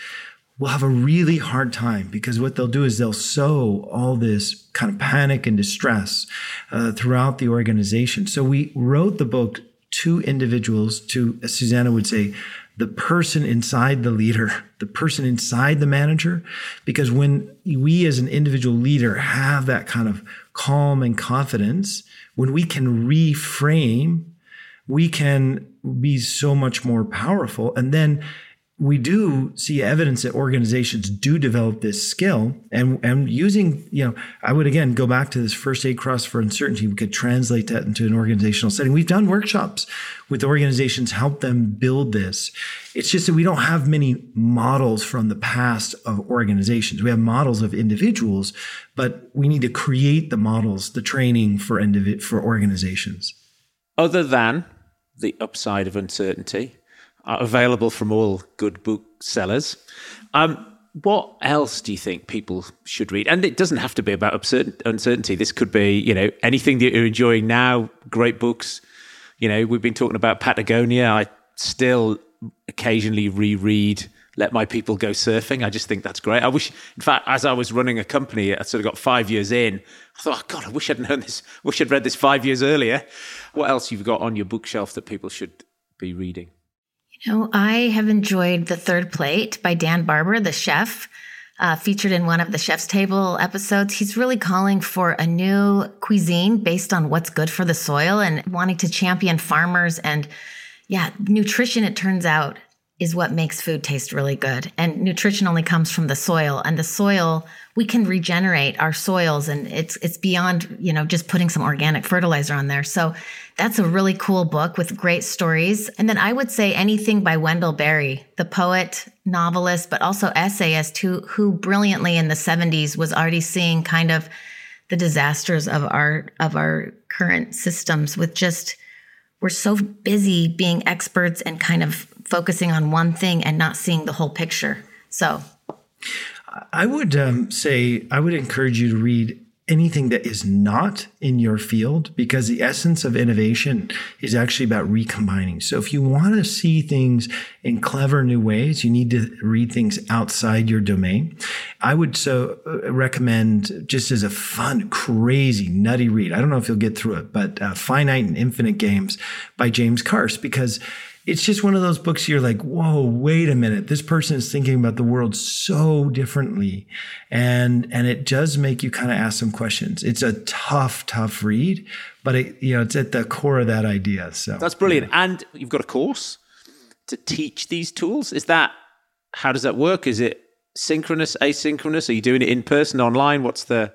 will have a really hard time because what they'll do is they'll sow all this kind of panic and distress uh, throughout the organization. So we wrote the book two individuals to, as Susannah would say, the person inside the leader, the person inside the manager. Because when we as an individual leader have that kind of calm and confidence, when we can reframe, we can be so much more powerful. And then we do see evidence that organizations do develop this skill and and using you know i would again go back to this first aid cross for uncertainty. We could translate that into an organizational setting. We've done workshops with organizations help them build this. It's just that we don't have many models from the past of organizations. We have models of individuals but we need to create the models the training for individ- for organizations. Other than the upside of uncertainty are available from all good booksellers. Um, what else do you think people should read? And it doesn't have to be about uncertainty. This could be, you know, anything that you're enjoying now. Great books. You know, we've been talking about Patagonia. I still occasionally reread let my people go surfing. I just think that's great. I wish, in fact, as I was running a company, I sort of got five years in. I thought, oh God, I wish I'd known this. Wish I'd read this five years earlier. What else you've got on your bookshelf that people should be reading? You I have enjoyed The Third Plate by Dan Barber, the chef. Uh, featured in one of the Chef's Table episodes. He's really calling for a new cuisine based on what's good for the soil and wanting to champion farmers and yeah, nutrition, it turns out, is what makes food taste really good. And nutrition only comes from the soil. And the soil, we can regenerate our soils and it's it's beyond, you know, just putting some organic fertilizer on there. So that's a really cool book with great stories. And then I would say anything by Wendell Berry, the poet, novelist, but also essayist who who brilliantly in the 70s was already seeing kind of the disasters of our of our current systems with just we're so busy being experts and kind of focusing on one thing and not seeing the whole picture. So, I would um, say I would encourage you to read anything that is not in your field because the essence of innovation is actually about recombining. So if you want to see things in clever new ways, you need to read things outside your domain. I would so uh, recommend just as a fun, crazy, nutty read. I don't know if you'll get through it, but uh, Finite and Infinite Games by James Carse because it's just one of those books you're like, whoa, wait a minute. This person is thinking about the world so differently. And, and it does make you kind of ask some questions. It's a tough, tough read, but it, you know, it's at the core of that idea. So that's brilliant. Yeah. And you've got a course to teach these tools. Is that, how does that work? Is it synchronous, asynchronous? Are you doing it in person, online? What's the,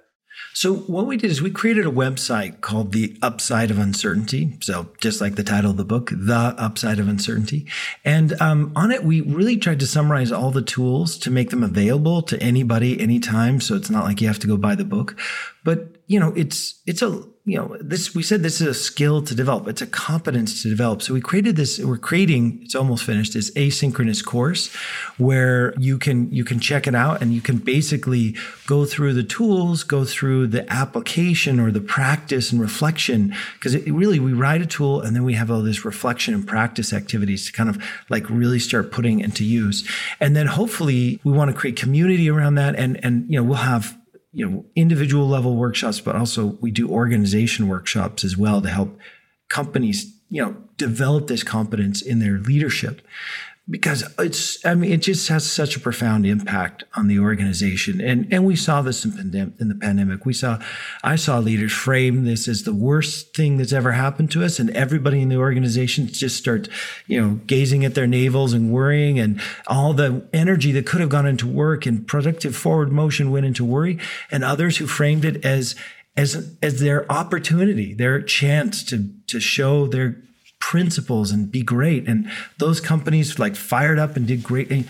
so what we did is we created a website called The Upside of Uncertainty. So just like the title of the book, The Upside of Uncertainty. And um, on it, we really tried to summarize all the tools to make them available to anybody, anytime. So it's not like you have to go buy the book, but you know, it's, it's a, you know, this, we said this is a skill to develop. It's a competence to develop. So we created this, we're creating, it's almost finished, this asynchronous course where you can, you can check it out and you can basically go through the tools, go through the application or the practice and reflection. Cause it, really, we write a tool and then we have all this reflection and practice activities to kind of like really start putting into use. And then hopefully we want to create community around that. And, and, you know, we'll have you know individual level workshops but also we do organization workshops as well to help companies you know develop this competence in their leadership because it's i mean it just has such a profound impact on the organization. And and we saw this in, pandem- in the pandemic. We saw i saw leaders frame this as the worst thing that's ever happened to us and everybody in the organization just start you know gazing at their navels and worrying and all the energy that could have gone into work and productive forward motion went into worry. And others who framed it as as as their opportunity their chance to to show their principles and be great. And those companies like fired up and did great. And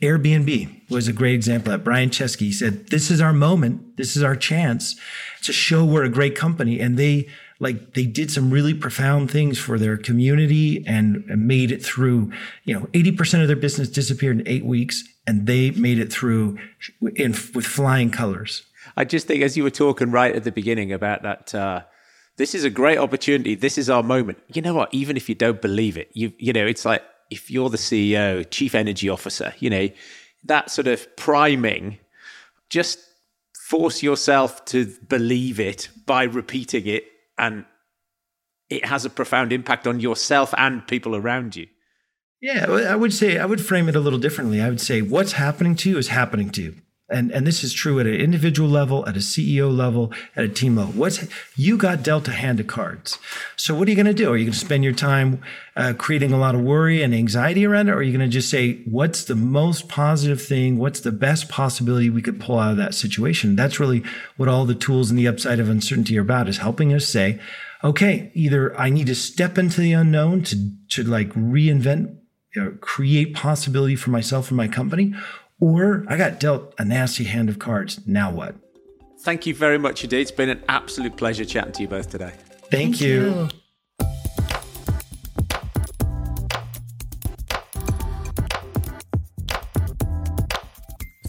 Airbnb was a great example. That Brian Chesky said, "This is our moment. This is our chance to show we're a great company." And they like they did some really profound things for their community and, made it through. You know, eighty percent of their business disappeared in eight weeks, and they made it through in with flying colors. I just think, as you were talking right at the beginning about that. Uh this is a great opportunity. This is our moment. You know what? Even if you don't believe it, you you know, it's like if you're the CEO, chief energy officer, you know, that sort of priming, just force yourself to believe it by repeating it and it has a profound impact on yourself and people around you. Yeah, I would say I would frame it a little differently. I would say what's happening to you is happening to you and, and this is true at an individual level, at a CEO level, at a team level. What's you got dealt a hand of cards. So what are you going to do? Are you going to spend your time uh, creating a lot of worry and anxiety around it, or are you going to just say what's the most positive thing? What's the best possibility we could pull out of that situation? That's really what all the tools in the upside of uncertainty are about: is helping us say, okay, either I need to step into the unknown to to like reinvent, you know, create possibility for myself and my company, or I got dealt a nasty hand of cards. Now what? Thank you very much indeed. It's been an absolute pleasure chatting to you both today. Thank, Thank you. you.